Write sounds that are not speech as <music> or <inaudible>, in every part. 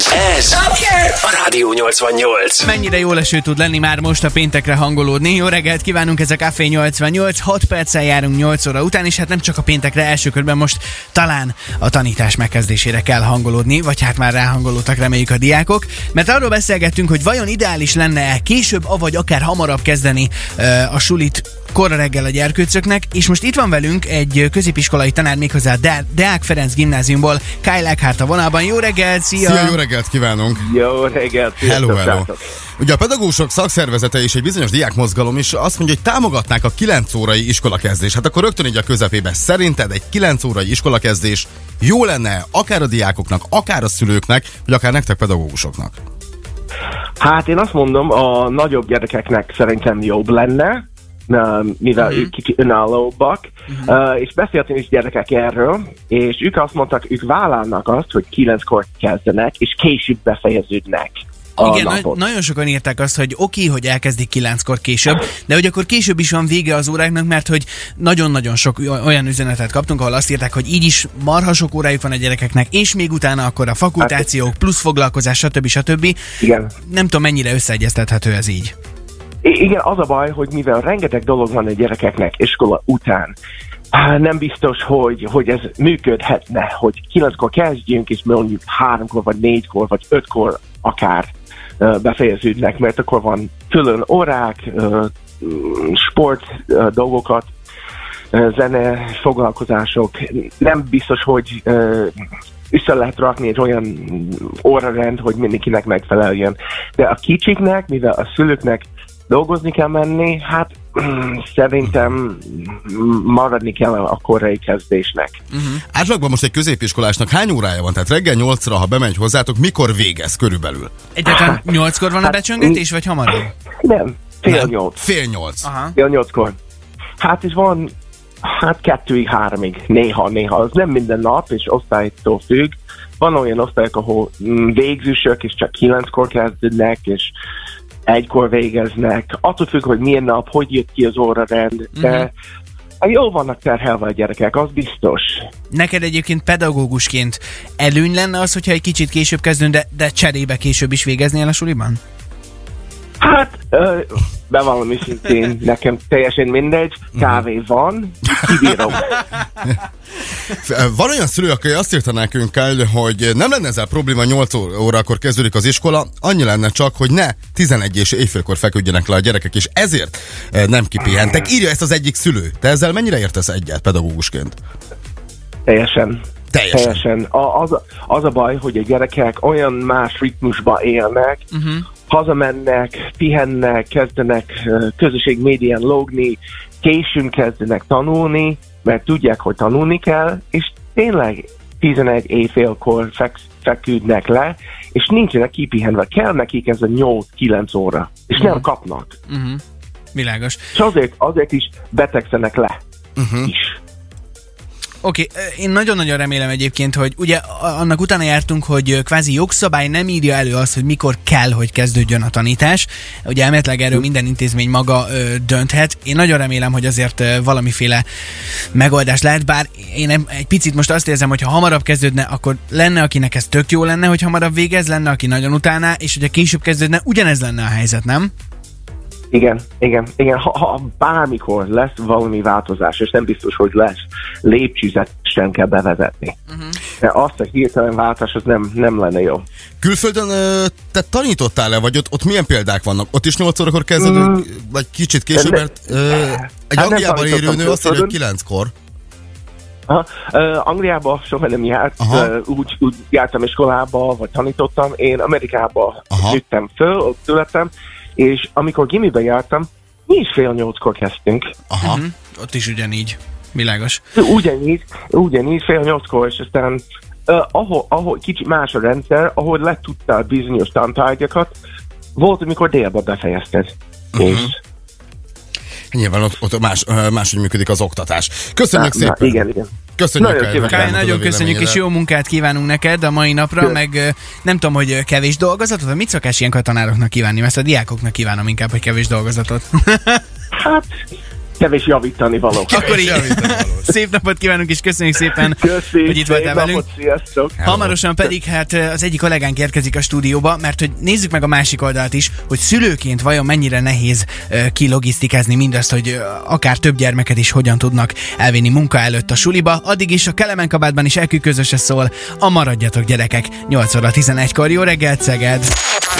Ez, ez a Rádió 88. Mennyire jó leső tud lenni már most a péntekre hangolódni. Jó reggelt kívánunk, ez a Café 88. 6 perccel járunk 8 óra után, és hát nem csak a péntekre első körben most talán a tanítás megkezdésére kell hangolódni, vagy hát már ráhangolódtak reméljük a diákok. Mert arról beszélgettünk, hogy vajon ideális lenne később, avagy akár hamarabb kezdeni uh, a sulit korra reggel a gyerkőcöknek, és most itt van velünk egy középiskolai tanár méghozzá De- Deák Ferenc gimnáziumból, Kyle Eckhart a vonalban. Jó reggelt, szia! Szia, jó reggelt kívánunk! Jó reggelt! Hello, hello! Ugye a pedagógusok szakszervezete és egy bizonyos diákmozgalom is azt mondja, hogy támogatnák a 9 órai iskolakezdés. Hát akkor rögtön így a közepébe. Szerinted egy 9 órai iskolakezdés jó lenne akár a diákoknak, akár a szülőknek, vagy akár nektek pedagógusoknak? Hát én azt mondom, a nagyobb gyerekeknek szerintem jobb lenne, mivel Mhm. uh-huh. ők kicsit önállóbbak, uh-huh. uh, és beszéltem is gyerekek erről, és ők azt mondtak, ők vállalnak azt, hogy kilenckor kezdenek, és később befejeződnek Igen, napot. na- nagyon sokan írták azt, hogy oké, okay, hogy elkezdik kilenckor később, de hogy akkor később is van vége az óráknak, mert hogy nagyon-nagyon sok olyan üzenetet kaptunk, ahol azt írták, hogy így is marha sok órájuk van a gyerekeknek, és még utána akkor a fakultációk, plusz foglalkozás, stb. stb. Igen. Nem tudom, mennyire összeegyeztethető ez így. Igen, az a baj, hogy mivel rengeteg dolog van a gyerekeknek iskola után, nem biztos, hogy, hogy ez működhetne, hogy kilenckor kezdjünk, és mondjuk háromkor, vagy négykor, vagy ötkor akár befejeződnek, mert akkor van külön órák, sport dolgokat, zene, foglalkozások. Nem biztos, hogy össze lehet rakni egy olyan órarend, hogy mindenkinek megfeleljen. De a kicsiknek, mivel a szülőknek dolgozni kell menni, hát <clears throat> szerintem maradni kell a korai kezdésnek. Átlagban most egy középiskolásnak hány órája van? Tehát reggel 8-ra, ha bemegy hozzátok, mikor végez körülbelül? Egyáltalán nyolckor van a becsöngetés, vagy hamarabb? Nem, fél Nem? nyolc. Fél nyolc. Aha. Fél nyolckor. Hát és van, hát kettőig, háromig, néha, néha. Az nem minden nap, és osztálytól függ. Van olyan osztályok, ahol végzősök, és csak kilenckor kezdődnek, és egykor végeznek. Attól függ, hogy milyen nap, hogy jött ki az órarend, de hát jól vannak terhelve a gyerekek, az biztos. Neked egyébként pedagógusként előny lenne az, hogyha egy kicsit később kezdünk, de, de cserébe később is végeznél a suliban? Hát, ö, bevallom őszintén, <laughs> nekem teljesen mindegy, kávé van, kibírom. <laughs> Van olyan szülő, aki azt írta nekünk el, hogy nem lenne ezzel probléma, 8 órakor kezdődik az iskola, annyi lenne csak, hogy ne 11 és éjfélkor feküdjenek le a gyerekek, és ezért eh, nem kipihentek. Írja ezt az egyik szülő. Te ezzel mennyire értesz egyet pedagógusként? Teljesen. Teljesen. Teljesen. A, az, a- az a baj, hogy a gyerekek olyan más ritmusba élnek, uh-huh. Hazamennek, pihennek, kezdenek közösség médián lógni, későn kezdenek tanulni, mert tudják, hogy tanulni kell, és tényleg 11 éjfélkor fek, feküdnek le, és nincsenek kipihenve. Kell nekik ez a 8-9 óra, és uh-huh. nem kapnak. Világos. És azért, azért is betegszenek le. Uh-huh. Is. Oké, okay, én nagyon-nagyon remélem egyébként, hogy ugye annak utána jártunk, hogy kvázi jogszabály nem írja elő azt, hogy mikor kell, hogy kezdődjön a tanítás. Ugye elméletileg erről minden intézmény maga ö, dönthet. Én nagyon remélem, hogy azért ö, valamiféle megoldás lehet, bár én egy picit most azt érzem, hogy ha hamarabb kezdődne, akkor lenne, akinek ez tök jó lenne, hogy hamarabb végez, lenne, aki nagyon utána, és hogyha később kezdődne, ugyanez lenne a helyzet, nem? Igen, igen, igen. Ha, ha bármikor lesz valami változás, és nem biztos, hogy lesz, lépcsőzetesen kell bevezetni. Uh-huh. De azt a hirtelen váltás, az nem, nem lenne jó. Külföldön te tanítottál-e, vagy ott, ott milyen példák vannak? Ott is 8 órakor kezdődik, vagy kicsit később, Ne- mert ö, egy nem Angliában élő tanítottam nő azt írja, hogy külföldön. 9-kor. Aha. Uh, Angliába soha nem járt, Aha. uh, úgy, úgy jártam iskolába, vagy tanítottam. Én Amerikába nőttem föl, ott születtem, és amikor gimibe jártam, mi is fél nyolckor kezdtünk. Aha. Hm? Ott is ugyanígy. Világos. Ugyanígy, ugyanígy fél nyolckor, és aztán uh, ahol, ahol kicsit más a rendszer, ahol letudtál bizonyos tantárgyakat, volt, amikor délbe befejezted. Mhm. És, Nyilván ott, ott más, máshogy működik az oktatás. Köszönjük na, szépen! na, igen, igen. Köszönjük, Nagyon hogy Kály, nagyon köszönjük, és jó munkát kívánunk neked a mai napra, Kösz. meg nem tudom, hogy kevés dolgozatot, vagy mit szokás ilyenkor a tanároknak kívánni, mert ezt a diákoknak kívánom inkább, hogy kevés dolgozatot. Hát, kevés javítani való. Akkor így <laughs> szép napot kívánunk, és köszönjük szépen, Köszi, hogy itt szép voltál velünk. napot, sziasztok! Hamarosan pedig hát az egyik kollégánk érkezik a stúdióba, mert hogy nézzük meg a másik oldalt is, hogy szülőként vajon mennyire nehéz kilogisztikázni mindazt, hogy akár több gyermeket is hogyan tudnak elvinni munka előtt a suliba. Addig is a Kelemen kabátban is elküközöse szól, a maradjatok gyerekek 8 óra 11-kor. Jó reggelt, Szeged!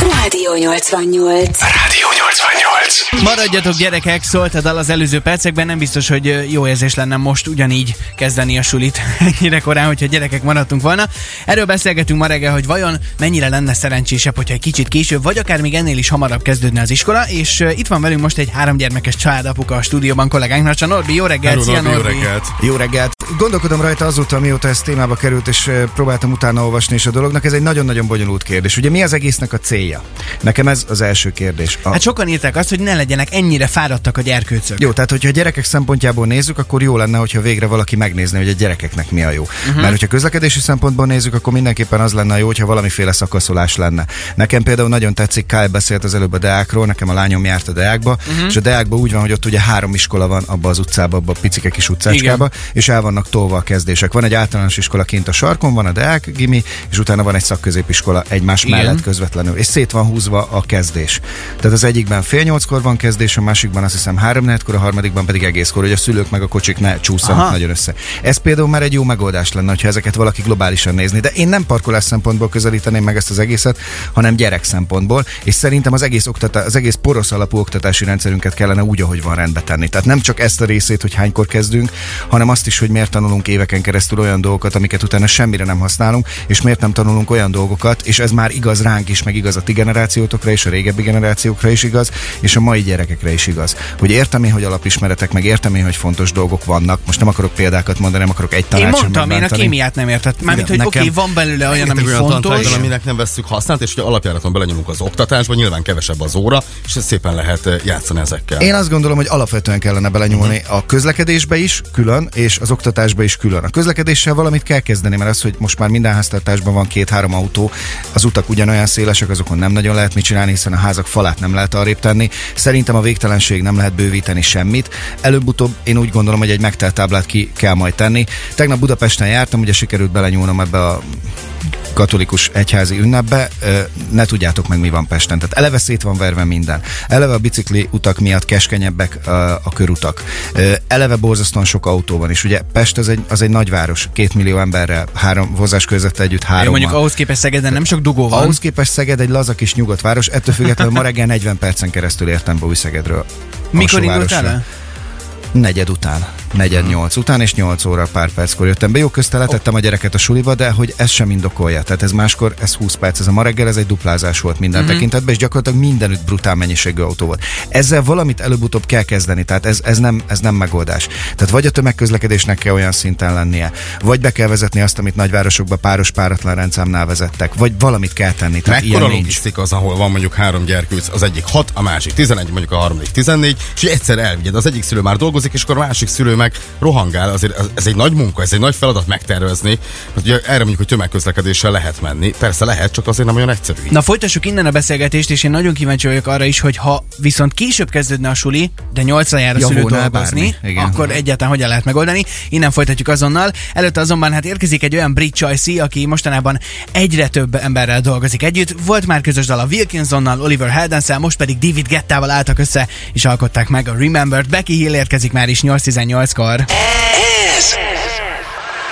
Rádió 88. Rádió 88. Maradjatok gyerekek, szólt a dal az előző percekben, nem biztos, hogy jó érzés lenne most ugyanígy kezdeni a sulit <laughs> ennyire korán, hogyha gyerekek maradtunk volna. Erről beszélgetünk ma reggel, hogy vajon mennyire lenne szerencsésebb, hogyha egy kicsit később, vagy akár még ennél is hamarabb kezdődne az iskola, és itt van velünk most egy háromgyermekes családapuka a stúdióban kollégánk, Nacsa Norbi, jó reggelt, Hello, szia Norbi, jó Norbi! reggelt! Jó reggelt! Gondolkodom rajta azóta, mióta ez témába került, és próbáltam utána olvasni is a dolognak. Ez egy nagyon-nagyon bonyolult kérdés. Ugye mi az egésznek a célja? Nekem ez az első kérdés. A... Hát sokan írták azt, hogy ne legyenek ennyire fáradtak a gyerkőcök. Jó, tehát hogyha a gyerekek szempontjából nézzük, akkor jó lenne, hogyha végre valaki megnézné, hogy a gyerekeknek mi a jó. Uh-huh. Mert hogyha közlekedési szempontból nézzük, akkor mindenképpen az lenne jó, hogyha valamiféle szakaszolás lenne. Nekem például nagyon tetszik, Kyle beszélt az előbb a Deákról, nekem a lányom járt a Deákba, uh-huh. és a Deákba úgy van, hogy ott ugye három iskola van abba az utcába, abba a picike kis utcácskába, és el vannak tolva a kezdések. Van egy általános iskola kint a sarkon, van a Deák gimi, és utána van egy szakközépiskola egymás Igen. mellett közvetlenül, és szét van húzva a kezdés. Tehát az egyikben fél nyolckor van kezdés, a másikban azt hiszem három negyedkor, a harmadikban pedig egészkor, hogy a szülők meg a kocsik ne csúszanak Aha. nagyon össze. Ez például már egy jó megoldás lenne, ha ezeket valaki globálisan nézni, de én nem parkolás szempontból közelíteném meg ezt az egészet, hanem gyerek szempontból, és szerintem az egész, oktatá- az egész porosz alapú oktatási rendszerünket kellene úgy, ahogy van rendbe tenni. Tehát nem csak ezt a részét, hogy hánykor kezdünk, hanem azt is, hogy miért tanulunk éveken keresztül olyan dolgokat, amiket utána semmire nem használunk, és miért nem tanulunk olyan dolgokat, és ez már igaz ránk is, meg igaz a ti generációtokra és a régebbi generációkra is igaz, és a mai gyerekekre is igaz. Hogy értem én, hogy alapismeretek, meg értem én, hogy fontos dolgok vannak. Most nem akarok példákat mondani, nem akarok egy Én tanácsot mondtam, én a kémiát nem értettem. Mármint, hogy oké, okay, van belőle olyan, ami olyan fontos. aminek nem vesszük használt, és hogy alapjáraton belenyomunk az oktatásba, nyilván kevesebb az óra, és szépen lehet eh, játszani ezekkel. Én azt gondolom, hogy alapvetően kellene belenyúlni a közlekedésbe is külön, és az oktatásba is külön. A közlekedéssel valamit kell kezdeni, mert az, hogy most már minden háztartásban van két-három autó, az utak ugyanolyan szélesek, azokon nem nagyon lehet mit csinálni, hiszen a házak falát nem lehet arrébb tenni. Szerintem a végtelenség nem lehet bővíteni semmit. Előbb-utóbb én úgy gondolom, hogy egy megtelt táblát ki kell majd tenni. Tegnap Budapesten jártam, ugye sikerült belenyúlnom ebbe a katolikus egyházi ünnepbe, ne tudjátok meg mi van Pesten. Tehát eleve szét van verve minden. Eleve a bicikli utak miatt keskenyebbek a körutak. Eleve borzasztóan sok autó van, és ugye Pest az egy, az egy nagyváros, két millió emberrel, három hozás között együtt Jó, három. mondjuk ahhoz képest Szegeden nem sok dugó van. Ahhoz képest Szeged egy laza kis nyugodt város, ettől függetlenül ma reggel 40 percen keresztül értem be Új-Szegedről. Mikor indultál el? Negyed után. Negyed nyolc után, és nyolc óra pár perckor jöttem be. Jó köztel letettem a gyereket a suliba, de hogy ez sem indokolja. Tehát ez máskor, ez 20 perc, ez a ma reggel, ez egy duplázás volt minden mm-hmm. tekintetben, és gyakorlatilag mindenütt brutál mennyiségű autó volt. Ezzel valamit előbb-utóbb kell kezdeni, tehát ez, ez, nem, ez nem megoldás. Tehát vagy a tömegközlekedésnek kell olyan szinten lennie, vagy be kell vezetni azt, amit nagyvárosokban páros páratlan rendszámnál vezettek, vagy valamit kell tenni. Tehát Mekkora logisztika az, ahol van mondjuk három gyerkőc, az egyik 6, a másik 11, mondjuk a harmadik 14, és egyszer elvigyed. Az egyik szülő már dolgozik, és akkor a másik szülő meg rohangál. Azért ez- egy nagy munka, ez egy nagy feladat megtervezni. hogy Ugye erre mondjuk, hogy tömegközlekedéssel lehet menni. Persze lehet, csak azért nem olyan egyszerű. Na folytassuk innen a beszélgetést, és én nagyon kíváncsi vagyok arra is, hogy ha viszont később kezdődne a suli, de nyolcra jár a szülő dolgozni, akkor egyáltalán hogyan lehet megoldani. Innen folytatjuk azonnal. Előtte azonban hát érkezik egy olyan brit Choice, aki mostanában egyre több emberrel dolgozik együtt. Volt már közös dal a Wilkinsonnal, Oliver Heldenszel, most pedig David Gettával álltak össze, és alkották meg a Remembered. Becky Hill érkezik már is 8-18-kor. Ez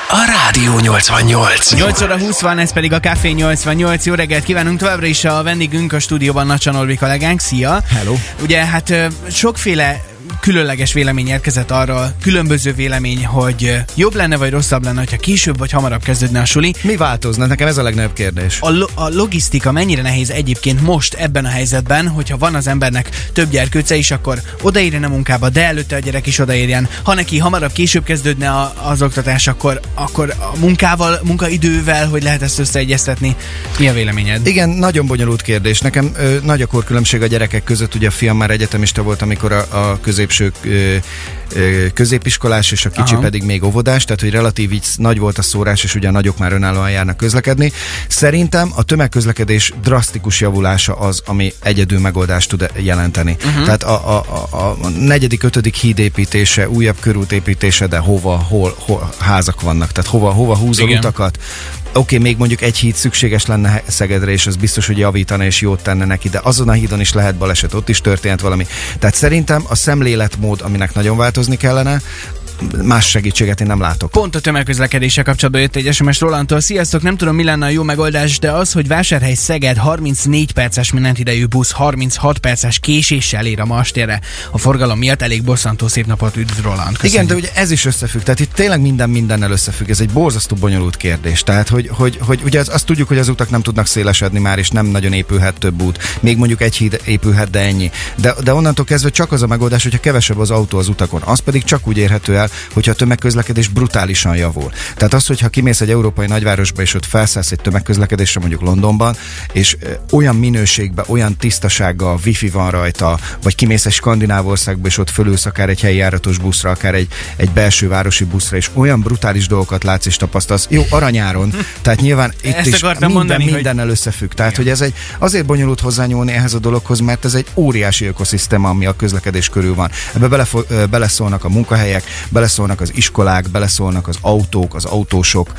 a Rádió 88. 8 óra 20 van, ez pedig a Café 88. Jó reggelt kívánunk továbbra is a vendégünk a stúdióban Nacsa Norbi kollégánk. Szia! Hello. Ugye hát sokféle különleges vélemény érkezett arról, különböző vélemény, hogy jobb lenne vagy rosszabb lenne, hogyha később vagy hamarabb kezdődne a suli. Mi változna? Nekem ez a legnagyobb kérdés. A, lo- a logisztika mennyire nehéz egyébként most ebben a helyzetben, hogyha van az embernek több gyerkőce is, akkor odaérjen a munkába, de előtte a gyerek is odaérjen. Ha neki hamarabb később kezdődne a, az oktatás, akkor, akkor a munkával, munkaidővel, hogy lehet ezt összeegyeztetni? Mi a véleményed? Igen, nagyon bonyolult kérdés. Nekem ö, nagy a korkülönbség a gyerekek között. Ugye a fiam már egyetemista volt, amikor a, a középső középső középiskolás, és a kicsi Aha. pedig még óvodás, tehát hogy relatív így nagy volt a szórás, és ugye a nagyok már önállóan járnak közlekedni. Szerintem a tömegközlekedés drasztikus javulása az, ami egyedül megoldást tud jelenteni. Uh-huh. Tehát a, a, a, a negyedik, ötödik híd építése, újabb körút építése, de hova, hol, hol házak vannak, tehát hova, hova húzol Igen. utakat. Oké, okay, még mondjuk egy híd szükséges lenne Szegedre, és az biztos, hogy javítana és jót tenne neki, de azon a hídon is lehet baleset, ott is történt valami. Tehát szerintem a szemléletmód, aminek nagyon változni kellene, más segítséget én nem látok. Pont a tömegközlekedéssel kapcsolatban jött egy SMS Rolandtól. Sziasztok, nem tudom mi lenne a jó megoldás, de az, hogy Vásárhely Szeged 34 perces menetidejű busz 36 perces késéssel ér a mastérre. A forgalom miatt elég bosszantó szép napot üdv Roland. Köszönjük. Igen, de ugye ez is összefügg. Tehát itt tényleg minden mindennel összefügg. Ez egy borzasztó bonyolult kérdés. Tehát, hogy, hogy, hogy ugye az, azt tudjuk, hogy az utak nem tudnak szélesedni már, és nem nagyon épülhet több út. Még mondjuk egy híd épülhet, de ennyi. De, de onnantól kezdve csak az a megoldás, hogyha kevesebb az autó az utakon. Az pedig csak úgy érhető el, hogyha a tömegközlekedés brutálisan javul. Tehát az, hogyha kimész egy európai nagyvárosba, és ott felszállsz egy tömegközlekedésre, mondjuk Londonban, és olyan minőségben, olyan tisztasággal, wifi van rajta, vagy kimész egy skandináv országba, és ott fölülsz akár egy helyi járatos buszra, akár egy, egy belső városi buszra, és olyan brutális dolgokat látsz és tapasztalsz. Jó, aranyáron. Tehát nyilván itt Ezt is minden mondani, hogy- mindennel összefügg. Tehát, hogy ez egy azért bonyolult hozzányúlni ehhez a dologhoz, mert ez egy óriási ökoszisztéma, ami a közlekedés körül van. Ebbe belefo- beleszólnak a munkahelyek, beleszólnak az iskolák, beleszólnak az autók, az autósok.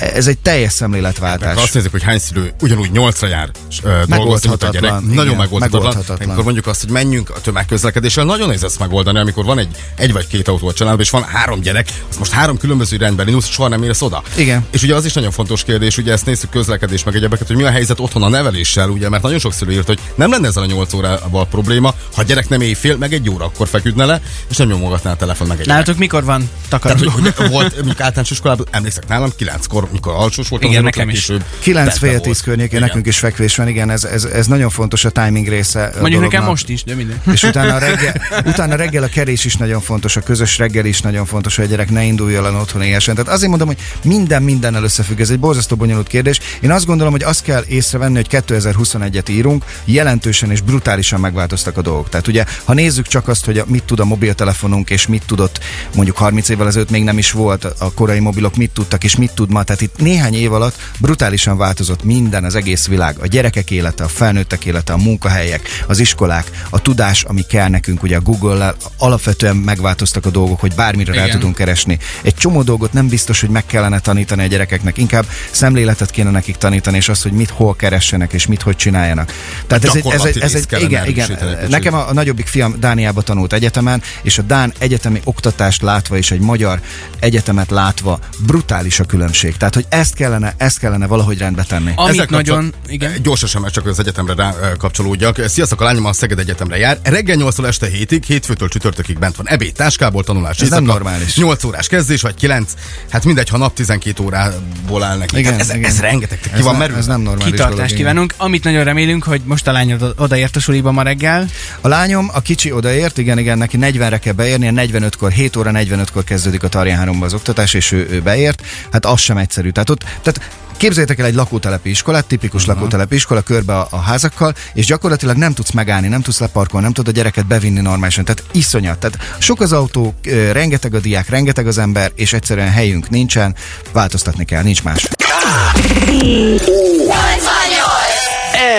Ez egy teljes Meg szemléletváltás. ha azt nézzük, hogy hány szülő ugyanúgy nyolcra jár és, ö, dolgozni, mint a gyerek. Nagyon igen, megoldhatatlan. megoldhatatlan. Amikor mondjuk azt, hogy menjünk a tömegközlekedéssel, nagyon nehéz ezt megoldani, amikor van egy, egy vagy két autó a családban, és van három gyerek, azt most három különböző irányban indulsz, és soha nem érsz oda. Igen. És ugye az is nagyon fontos kérdés, ugye ezt nézzük közlekedés meg egyebeket, hogy mi a helyzet otthon a neveléssel, ugye, mert nagyon sok szülő írt, hogy nem lenne ezzel a 8 órával probléma, ha a gyerek nem éjfél, meg egy óra, akkor feküdne le, és nem nyomogatná a telefon meg egy mikor van tehát, takarodó? hogy, hogy volt, mondjuk általános iskolában, emlékszek nálam, kilenckor, mikor alsós voltam, Igen, nekem is. legkésőbb 9 tette fél volt. 10 környékén nekünk is fekvés van, igen, ez, ez, ez nagyon fontos a timing része. Mondjuk nekem most is, de minden. És utána a, reggel, utána reggel a kerés is nagyon fontos, a közös reggel is nagyon fontos, hogy a gyerek ne induljon el otthon éhesen. Tehát azért mondom, hogy minden mindennel összefügg. Ez egy borzasztó bonyolult kérdés. Én azt gondolom, hogy azt kell észrevenni, hogy 2021-et írunk, jelentősen és brutálisan megváltoztak a dolgok. Tehát ugye, ha nézzük csak azt, hogy a, mit tud a mobiltelefonunk, és mit tudott mondjuk 30 évvel ezelőtt még nem is volt, a korai mobilok mit tudtak, és mit tud ma. Tehát itt néhány év alatt brutálisan változott minden, az egész világ, a gyerekek élete, a felnőttek élete, a munkahelyek, az iskolák, a tudás, ami kell nekünk, ugye a Google-lel alapvetően megváltoztak a dolgok, hogy bármire rá Igen. tudunk keresni. Egy csomó dolgot nem biztos, hogy meg kellene tanítani a gyerekeknek, inkább szemléletet kéne nekik tanítani, és azt, hogy mit hol keressenek, és mit hogy csináljanak. Tehát ez egy, ez egy, ez egy igen, igen. Nekem a, a nagyobbik fiam Dániába tanult egyetemen, és a Dán egyetemi oktatást látva, és egy magyar egyetemet látva brutális a különbség. Tehát, hogy ezt kellene, ezt kellene valahogy rendbe tenni. Amit Ezzel nagyon... kapcsol- Igen. Gyors SMS, csak az egyetemre rá, kapcsolódjak. Sziasztok, a lányom a Szeged Egyetemre jár. Reggel 8-tól este 7-ig, hétfőtől csütörtökig bent van. Ebéd, táskából, tanulás. Ez nem normális. 8 órás kezdés, vagy 9. Hát mindegy, ha nap 12 órából áll neki. Igen, hát ez, igen. ez rengeteg. Ki ez, van ne, merülve? ez nem normális Kitartást dolog, igen. kívánunk. Amit nagyon remélünk, hogy most a lányod odaért a suliba ma reggel. A lányom, a kicsi odaért, igen, igen, neki 40-re kell beérnie, 45-kor, 7 óra 45-kor kezdődik a Tarján 3 az oktatás, és ő, ő beért. Hát az sem egyszerű. Tehát ott, tehát Képzeljétek el egy lakótelepi iskolát, tipikus uh-huh. lakótelepi iskola, körbe a, a házakkal, és gyakorlatilag nem tudsz megállni, nem tudsz leparkolni, nem tudod a gyereket bevinni normálisan. Tehát iszonyat. Tehát sok az autó, rengeteg a diák, rengeteg az ember, és egyszerűen helyünk nincsen, változtatni kell, nincs más.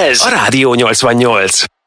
Ez a Rádió 88.